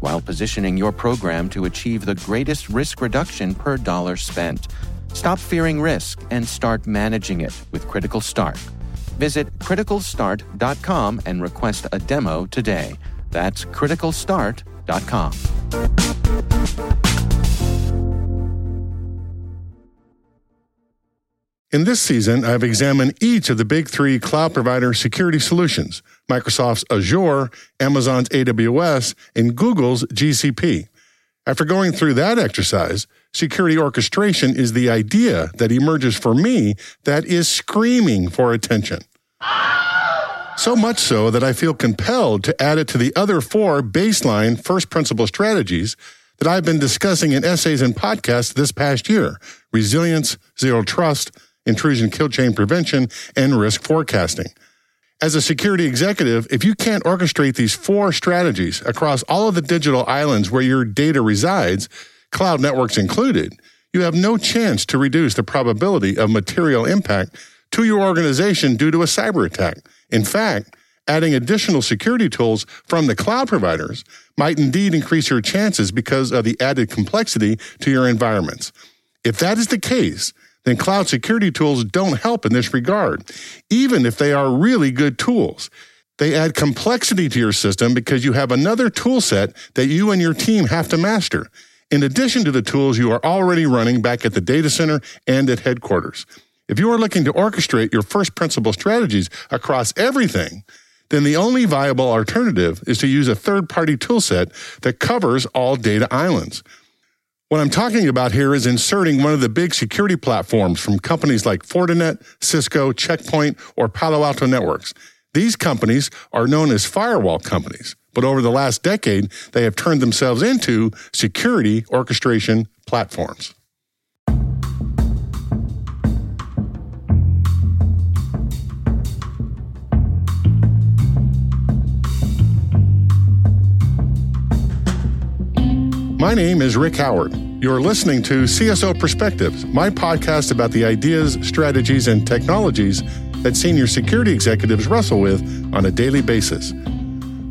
while positioning your program to achieve the greatest risk reduction per dollar spent. Stop fearing risk and start managing it with Critical Start. Visit criticalstart.com and request a demo today. That's criticalstart.com. In this season, I've examined each of the big three cloud provider security solutions Microsoft's Azure, Amazon's AWS, and Google's GCP. After going through that exercise, security orchestration is the idea that emerges for me that is screaming for attention. So much so that I feel compelled to add it to the other four baseline first principle strategies that I've been discussing in essays and podcasts this past year resilience, zero trust, intrusion kill chain prevention, and risk forecasting. As a security executive, if you can't orchestrate these four strategies across all of the digital islands where your data resides, cloud networks included, you have no chance to reduce the probability of material impact to your organization due to a cyber attack. In fact, adding additional security tools from the cloud providers might indeed increase your chances because of the added complexity to your environments. If that is the case, then cloud security tools don't help in this regard, even if they are really good tools. They add complexity to your system because you have another tool set that you and your team have to master, in addition to the tools you are already running back at the data center and at headquarters. If you are looking to orchestrate your first principle strategies across everything, then the only viable alternative is to use a third party toolset that covers all data islands. What I'm talking about here is inserting one of the big security platforms from companies like Fortinet, Cisco, Checkpoint, or Palo Alto Networks. These companies are known as firewall companies, but over the last decade, they have turned themselves into security orchestration platforms. My name is Rick Howard. You're listening to CSO Perspectives, my podcast about the ideas, strategies, and technologies that senior security executives wrestle with on a daily basis.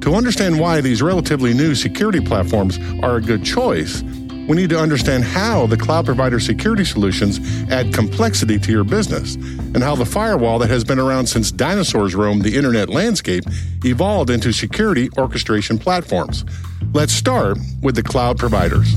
To understand why these relatively new security platforms are a good choice, we need to understand how the cloud provider security solutions add complexity to your business and how the firewall that has been around since dinosaurs roamed the internet landscape evolved into security orchestration platforms. Let's start with the cloud providers.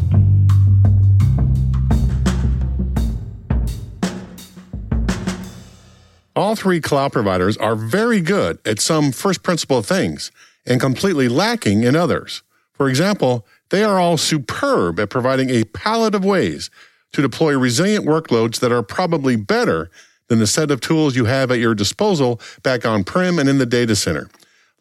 All three cloud providers are very good at some first principle things and completely lacking in others. For example, they are all superb at providing a palette of ways to deploy resilient workloads that are probably better than the set of tools you have at your disposal back on prem and in the data center.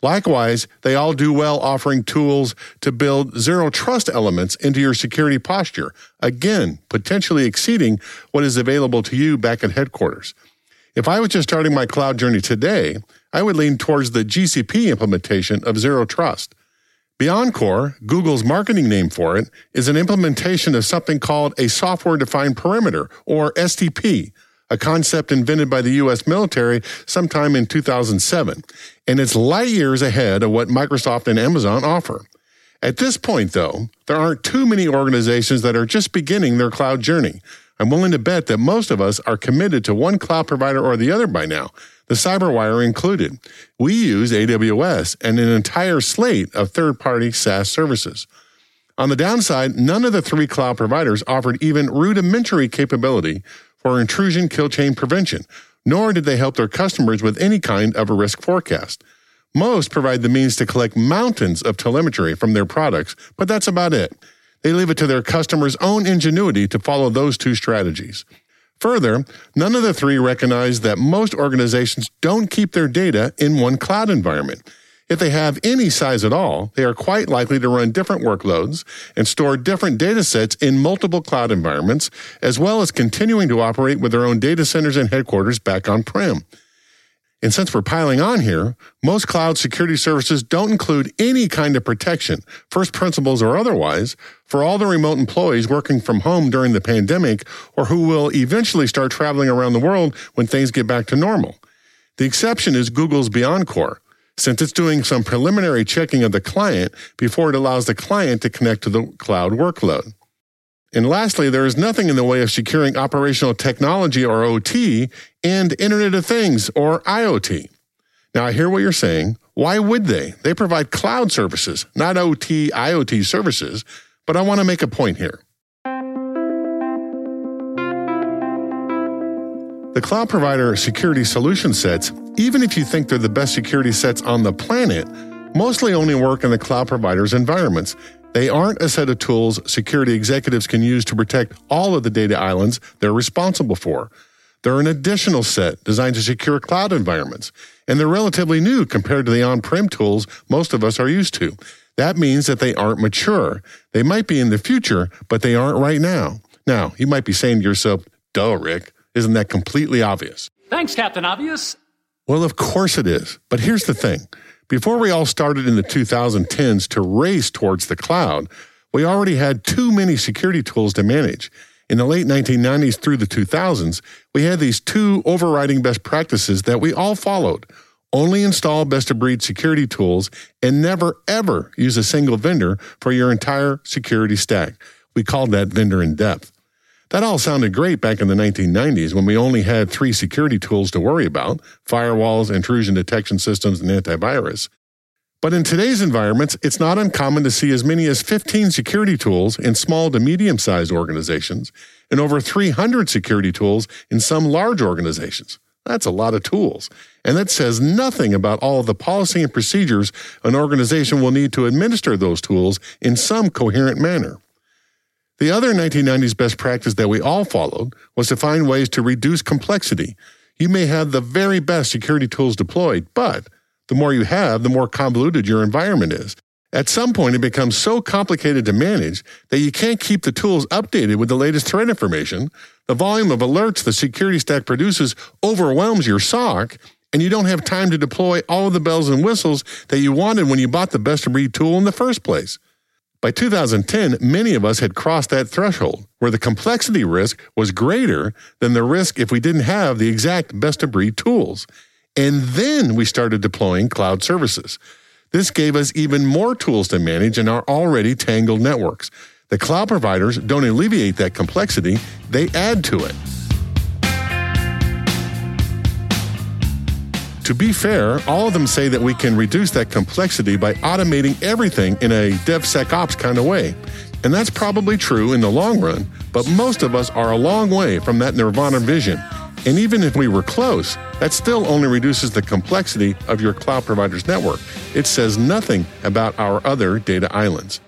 Likewise, they all do well offering tools to build zero trust elements into your security posture, again, potentially exceeding what is available to you back at headquarters. If I was just starting my cloud journey today, I would lean towards the GCP implementation of zero trust. BeyondCorp, Google's marketing name for it, is an implementation of something called a software defined perimeter, or SDP, a concept invented by the U.S. military sometime in 2007, and it's light years ahead of what Microsoft and Amazon offer. At this point, though, there aren't too many organizations that are just beginning their cloud journey. I'm willing to bet that most of us are committed to one cloud provider or the other by now, the Cyberwire included. We use AWS and an entire slate of third party SaaS services. On the downside, none of the three cloud providers offered even rudimentary capability for intrusion kill chain prevention, nor did they help their customers with any kind of a risk forecast. Most provide the means to collect mountains of telemetry from their products, but that's about it. They leave it to their customers' own ingenuity to follow those two strategies. Further, none of the three recognize that most organizations don't keep their data in one cloud environment. If they have any size at all, they are quite likely to run different workloads and store different data sets in multiple cloud environments, as well as continuing to operate with their own data centers and headquarters back on prem. And since we're piling on here, most cloud security services don't include any kind of protection, first principles or otherwise, for all the remote employees working from home during the pandemic or who will eventually start traveling around the world when things get back to normal. The exception is Google's BeyondCorp, since it's doing some preliminary checking of the client before it allows the client to connect to the cloud workload. And lastly, there is nothing in the way of securing operational technology or OT and Internet of Things or IoT. Now, I hear what you're saying. Why would they? They provide cloud services, not OT, IoT services. But I want to make a point here. The cloud provider security solution sets, even if you think they're the best security sets on the planet, mostly only work in the cloud provider's environments. They aren't a set of tools security executives can use to protect all of the data islands they're responsible for. They're an additional set designed to secure cloud environments, and they're relatively new compared to the on prem tools most of us are used to. That means that they aren't mature. They might be in the future, but they aren't right now. Now, you might be saying to yourself, duh, Rick, isn't that completely obvious? Thanks, Captain Obvious. Well, of course it is. But here's the thing before we all started in the 2010s to race towards the cloud, we already had too many security tools to manage. In the late 1990s through the 2000s, we had these two overriding best practices that we all followed. Only install best of breed security tools and never ever use a single vendor for your entire security stack. We called that vendor in depth. That all sounded great back in the 1990s when we only had three security tools to worry about firewalls, intrusion detection systems, and antivirus. But in today's environments, it's not uncommon to see as many as 15 security tools in small to medium sized organizations and over 300 security tools in some large organizations. That's a lot of tools. And that says nothing about all of the policy and procedures an organization will need to administer those tools in some coherent manner. The other 1990s best practice that we all followed was to find ways to reduce complexity. You may have the very best security tools deployed, but the more you have, the more convoluted your environment is. At some point, it becomes so complicated to manage that you can't keep the tools updated with the latest threat information. The volume of alerts the security stack produces overwhelms your SOC, and you don't have time to deploy all of the bells and whistles that you wanted when you bought the best of breed tool in the first place. By 2010, many of us had crossed that threshold where the complexity risk was greater than the risk if we didn't have the exact best of breed tools. And then we started deploying cloud services. This gave us even more tools to manage in our already tangled networks. The cloud providers don't alleviate that complexity, they add to it. To be fair, all of them say that we can reduce that complexity by automating everything in a DevSecOps kind of way. And that's probably true in the long run, but most of us are a long way from that nirvana vision. And even if we were close, that still only reduces the complexity of your cloud provider's network. It says nothing about our other data islands.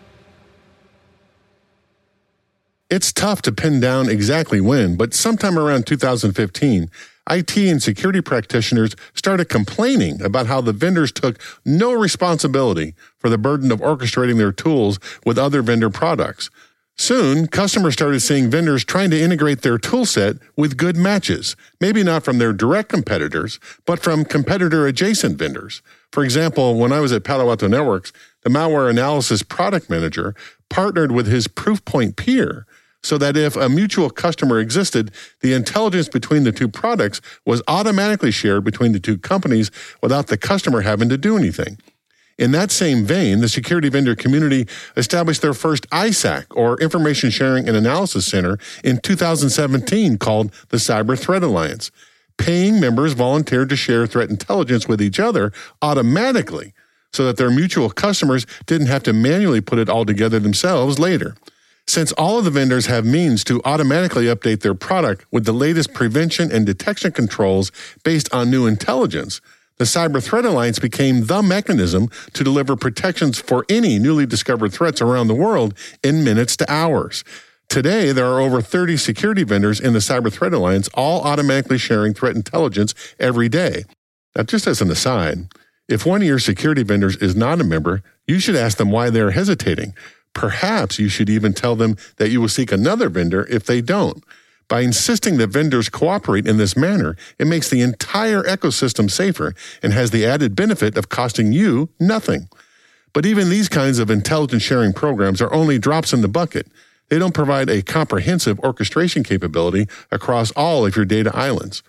It's tough to pin down exactly when, but sometime around 2015, IT and security practitioners started complaining about how the vendors took no responsibility for the burden of orchestrating their tools with other vendor products. Soon, customers started seeing vendors trying to integrate their toolset with good matches, maybe not from their direct competitors, but from competitor adjacent vendors. For example, when I was at Palo Alto Networks, the malware analysis product manager partnered with his Proofpoint peer so that if a mutual customer existed, the intelligence between the two products was automatically shared between the two companies without the customer having to do anything. In that same vein, the security vendor community established their first ISAC, or Information Sharing and Analysis Center, in 2017 called the Cyber Threat Alliance. Paying members volunteered to share threat intelligence with each other automatically so that their mutual customers didn't have to manually put it all together themselves later. Since all of the vendors have means to automatically update their product with the latest prevention and detection controls based on new intelligence, the Cyber Threat Alliance became the mechanism to deliver protections for any newly discovered threats around the world in minutes to hours. Today, there are over 30 security vendors in the Cyber Threat Alliance, all automatically sharing threat intelligence every day. Now, just as an aside, if one of your security vendors is not a member, you should ask them why they're hesitating. Perhaps you should even tell them that you will seek another vendor if they don't. By insisting that vendors cooperate in this manner, it makes the entire ecosystem safer and has the added benefit of costing you nothing. But even these kinds of intelligence sharing programs are only drops in the bucket. They don't provide a comprehensive orchestration capability across all of your data islands.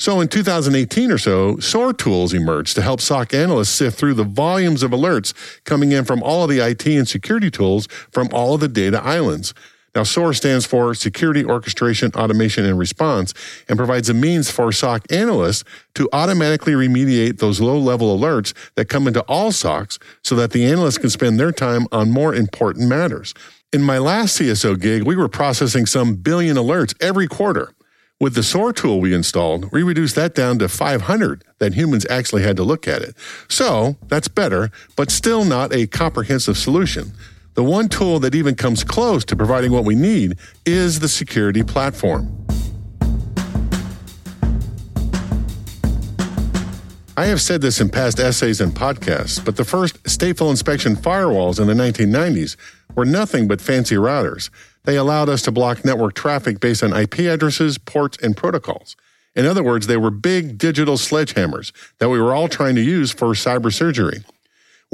So in 2018 or so, SOAR tools emerged to help SOC analysts sift through the volumes of alerts coming in from all of the IT and security tools from all of the data islands. Now, SOAR stands for Security Orchestration, Automation, and Response and provides a means for SOC analysts to automatically remediate those low level alerts that come into all SOCs so that the analysts can spend their time on more important matters. In my last CSO gig, we were processing some billion alerts every quarter. With the SOAR tool we installed, we reduced that down to 500 that humans actually had to look at it. So that's better, but still not a comprehensive solution. The one tool that even comes close to providing what we need is the security platform. I have said this in past essays and podcasts, but the first stateful inspection firewalls in the 1990s were nothing but fancy routers. They allowed us to block network traffic based on IP addresses, ports, and protocols. In other words, they were big digital sledgehammers that we were all trying to use for cyber surgery.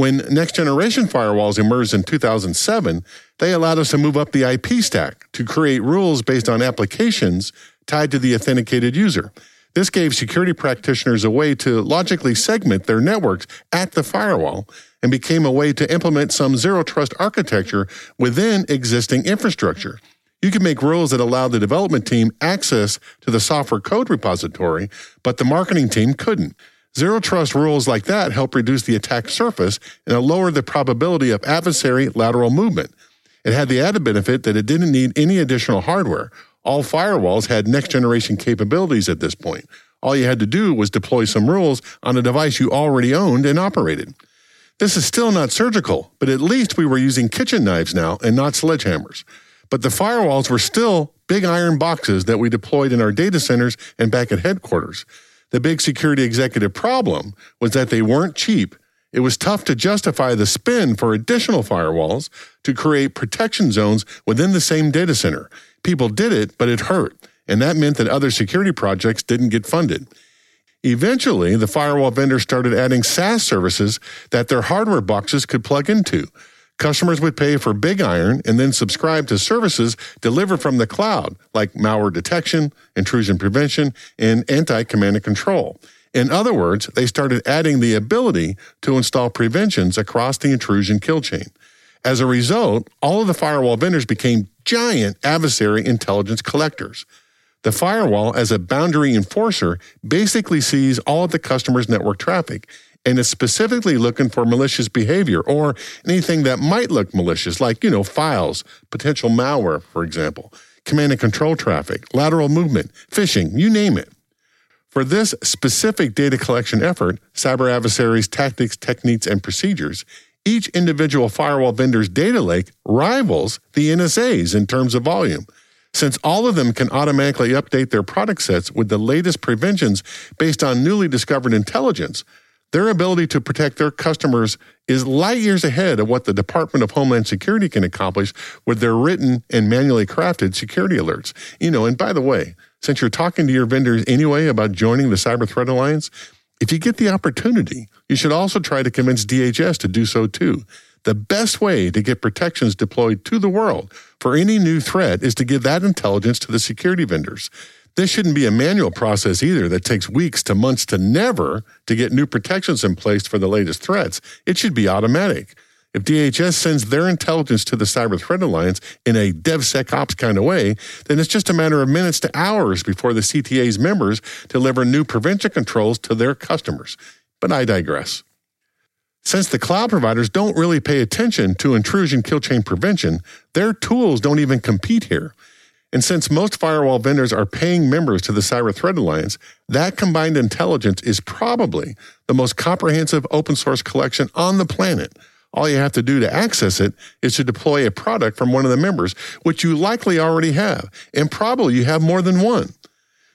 When next generation firewalls emerged in 2007, they allowed us to move up the IP stack to create rules based on applications tied to the authenticated user. This gave security practitioners a way to logically segment their networks at the firewall and became a way to implement some zero trust architecture within existing infrastructure. You could make rules that allow the development team access to the software code repository, but the marketing team couldn't. Zero trust rules like that help reduce the attack surface and lower the probability of adversary lateral movement. It had the added benefit that it didn't need any additional hardware. All firewalls had next generation capabilities at this point. All you had to do was deploy some rules on a device you already owned and operated. This is still not surgical, but at least we were using kitchen knives now and not sledgehammers. But the firewalls were still big iron boxes that we deployed in our data centers and back at headquarters. The big security executive problem was that they weren't cheap. It was tough to justify the spend for additional firewalls to create protection zones within the same data center. People did it, but it hurt. And that meant that other security projects didn't get funded. Eventually, the firewall vendors started adding SaaS services that their hardware boxes could plug into. Customers would pay for Big Iron and then subscribe to services delivered from the cloud, like malware detection, intrusion prevention, and anti command and control. In other words, they started adding the ability to install preventions across the intrusion kill chain. As a result, all of the firewall vendors became giant adversary intelligence collectors. The firewall, as a boundary enforcer, basically sees all of the customer's network traffic and is specifically looking for malicious behavior or anything that might look malicious, like, you know, files, potential malware, for example, command and control traffic, lateral movement, phishing, you name it. For this specific data collection effort, cyber adversaries' tactics, techniques, and procedures, each individual firewall vendor's data lake rivals the NSA's in terms of volume. Since all of them can automatically update their product sets with the latest preventions based on newly discovered intelligence, their ability to protect their customers is light years ahead of what the Department of Homeland Security can accomplish with their written and manually crafted security alerts. You know, and by the way, since you're talking to your vendors anyway about joining the Cyber Threat Alliance, if you get the opportunity, you should also try to convince DHS to do so too. The best way to get protections deployed to the world for any new threat is to give that intelligence to the security vendors. This shouldn't be a manual process either that takes weeks to months to never to get new protections in place for the latest threats. It should be automatic. If DHS sends their intelligence to the Cyber Threat Alliance in a DevSecOps kind of way, then it's just a matter of minutes to hours before the CTA's members deliver new prevention controls to their customers. But I digress. Since the cloud providers don't really pay attention to intrusion kill chain prevention, their tools don't even compete here. And since most firewall vendors are paying members to the Cyber Threat Alliance, that combined intelligence is probably the most comprehensive open source collection on the planet. All you have to do to access it is to deploy a product from one of the members, which you likely already have, and probably you have more than one.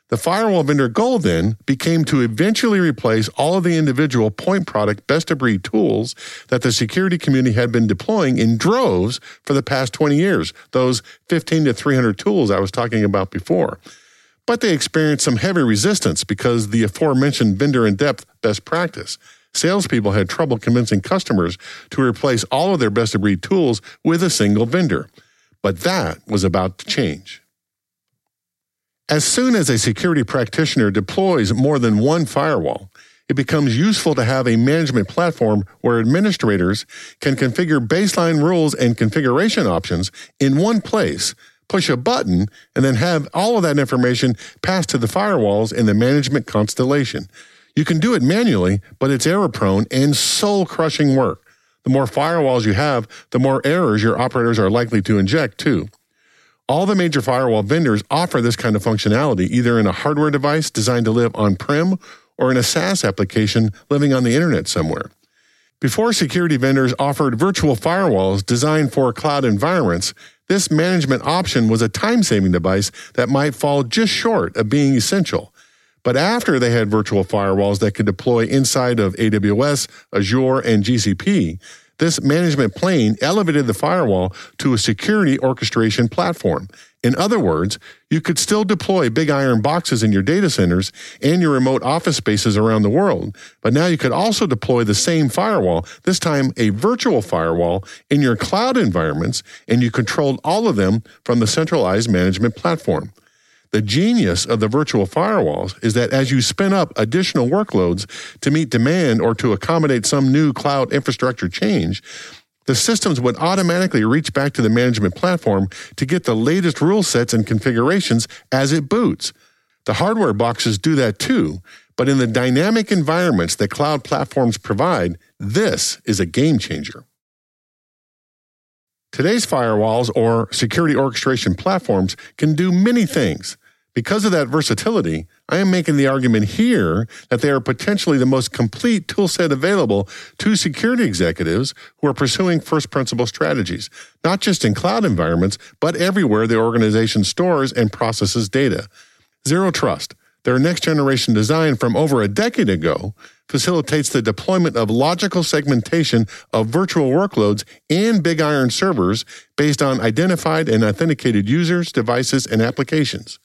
The firewall vendor goal then became to eventually replace all of the individual point product best of breed tools that the security community had been deploying in droves for the past 20 years, those 15 to 300 tools I was talking about before. But they experienced some heavy resistance because the aforementioned vendor in depth best practice. Salespeople had trouble convincing customers to replace all of their best of breed tools with a single vendor. But that was about to change. As soon as a security practitioner deploys more than one firewall, it becomes useful to have a management platform where administrators can configure baseline rules and configuration options in one place, push a button, and then have all of that information passed to the firewalls in the management constellation. You can do it manually, but it's error prone and soul crushing work. The more firewalls you have, the more errors your operators are likely to inject, too. All the major firewall vendors offer this kind of functionality either in a hardware device designed to live on prem or in a SaaS application living on the internet somewhere. Before security vendors offered virtual firewalls designed for cloud environments, this management option was a time saving device that might fall just short of being essential. But after they had virtual firewalls that could deploy inside of AWS, Azure, and GCP, this management plane elevated the firewall to a security orchestration platform. In other words, you could still deploy big iron boxes in your data centers and your remote office spaces around the world, but now you could also deploy the same firewall, this time a virtual firewall, in your cloud environments, and you controlled all of them from the centralized management platform. The genius of the virtual firewalls is that as you spin up additional workloads to meet demand or to accommodate some new cloud infrastructure change, the systems would automatically reach back to the management platform to get the latest rule sets and configurations as it boots. The hardware boxes do that too, but in the dynamic environments that cloud platforms provide, this is a game changer. Today's firewalls or security orchestration platforms can do many things. Because of that versatility, I am making the argument here that they are potentially the most complete toolset available to security executives who are pursuing first principle strategies, not just in cloud environments, but everywhere the organization stores and processes data. Zero Trust, their next generation design from over a decade ago, facilitates the deployment of logical segmentation of virtual workloads and big iron servers based on identified and authenticated users, devices, and applications.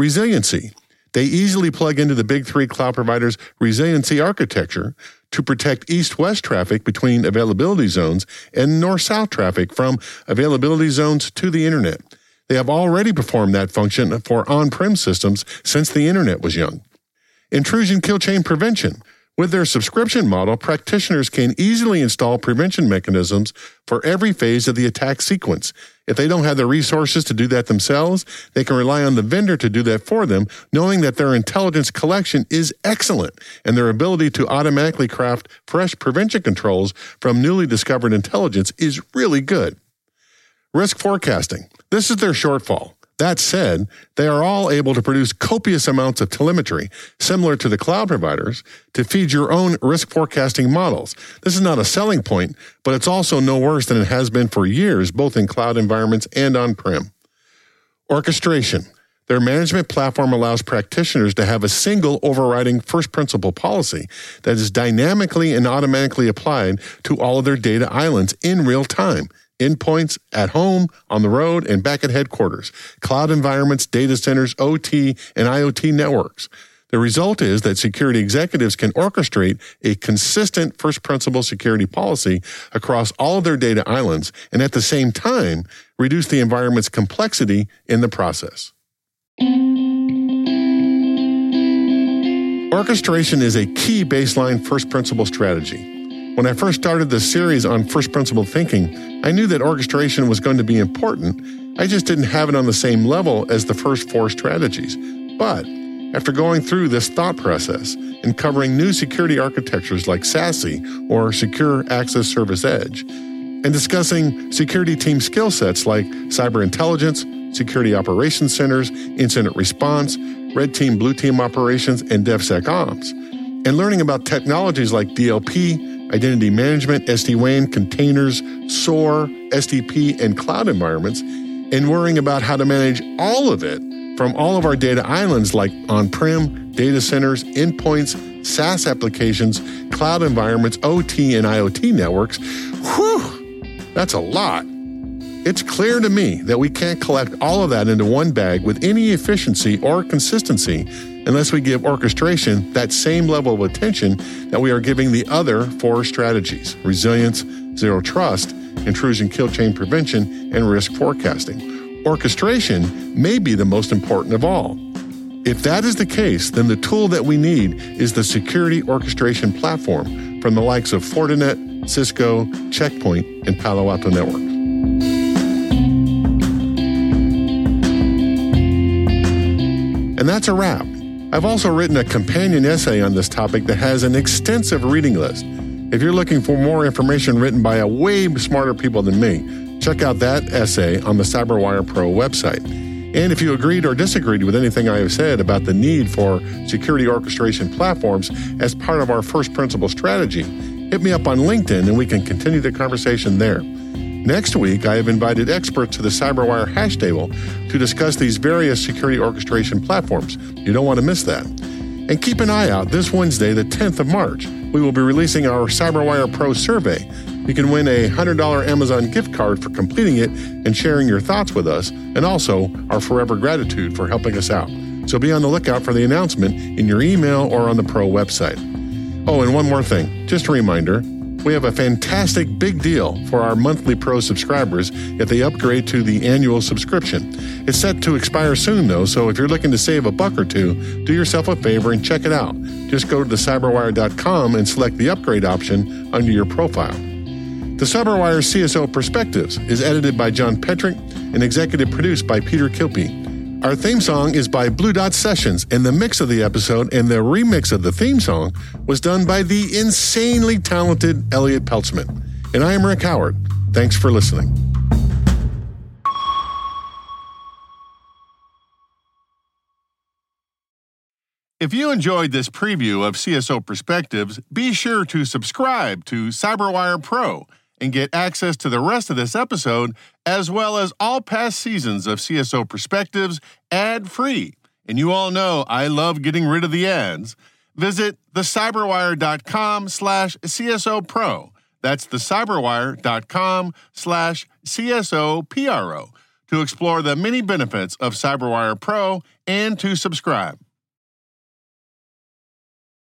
Resiliency. They easily plug into the big three cloud providers' resiliency architecture to protect east west traffic between availability zones and north south traffic from availability zones to the internet. They have already performed that function for on prem systems since the internet was young. Intrusion kill chain prevention. With their subscription model, practitioners can easily install prevention mechanisms for every phase of the attack sequence. If they don't have the resources to do that themselves, they can rely on the vendor to do that for them, knowing that their intelligence collection is excellent and their ability to automatically craft fresh prevention controls from newly discovered intelligence is really good. Risk forecasting. This is their shortfall. That said, they are all able to produce copious amounts of telemetry, similar to the cloud providers, to feed your own risk forecasting models. This is not a selling point, but it's also no worse than it has been for years, both in cloud environments and on prem. Orchestration. Their management platform allows practitioners to have a single overriding first principle policy that is dynamically and automatically applied to all of their data islands in real time endpoints at home, on the road, and back at headquarters, cloud environments, data centers, OT, and IoT networks. The result is that security executives can orchestrate a consistent first principle security policy across all of their data islands and at the same time reduce the environment's complexity in the process. Orchestration is a key baseline first principle strategy. When I first started this series on first principle thinking, I knew that orchestration was going to be important. I just didn't have it on the same level as the first four strategies. But after going through this thought process, and covering new security architectures like SASE or Secure Access Service Edge, and discussing security team skill sets like cyber intelligence, security operations centers, incident response, red team, blue team operations, and DevSecOps, and learning about technologies like DLP, identity management, SD-WAN, containers, SOAR, SDP, and cloud environments, and worrying about how to manage all of it from all of our data islands like on-prem, data centers, endpoints, SaaS applications, cloud environments, OT, and IoT networks. Whew, that's a lot. It's clear to me that we can't collect all of that into one bag with any efficiency or consistency unless we give orchestration that same level of attention that we are giving the other four strategies resilience, zero trust, intrusion kill chain prevention, and risk forecasting. Orchestration may be the most important of all. If that is the case, then the tool that we need is the security orchestration platform from the likes of Fortinet, Cisco, Checkpoint, and Palo Alto Networks. And that's a wrap. I've also written a companion essay on this topic that has an extensive reading list. If you're looking for more information written by a way smarter people than me, check out that essay on the CyberWire Pro website. And if you agreed or disagreed with anything I have said about the need for security orchestration platforms as part of our first principle strategy, hit me up on LinkedIn and we can continue the conversation there. Next week, I have invited experts to the CyberWire hash table to discuss these various security orchestration platforms. You don't want to miss that. And keep an eye out this Wednesday, the 10th of March. We will be releasing our CyberWire Pro survey. You can win a $100 Amazon gift card for completing it and sharing your thoughts with us, and also our forever gratitude for helping us out. So be on the lookout for the announcement in your email or on the Pro website. Oh, and one more thing just a reminder we have a fantastic big deal for our monthly Pro subscribers if they upgrade to the annual subscription. It's set to expire soon, though, so if you're looking to save a buck or two, do yourself a favor and check it out. Just go to thecyberwire.com and select the upgrade option under your profile. The CyberWire CSO Perspectives is edited by John Petrik and executive produced by Peter Kilpe. Our theme song is by Blue Dot Sessions, and the mix of the episode and the remix of the theme song was done by the insanely talented Elliot Peltzman. And I am Rick Howard. Thanks for listening. If you enjoyed this preview of CSO Perspectives, be sure to subscribe to CyberWire Pro and get access to the rest of this episode, as well as all past seasons of CSO Perspectives ad free. And you all know I love getting rid of the ads. Visit thecyberwire.com slash CSO Pro. That's thecyberwire.com slash CSO PRO to explore the many benefits of CyberWire Pro and to subscribe.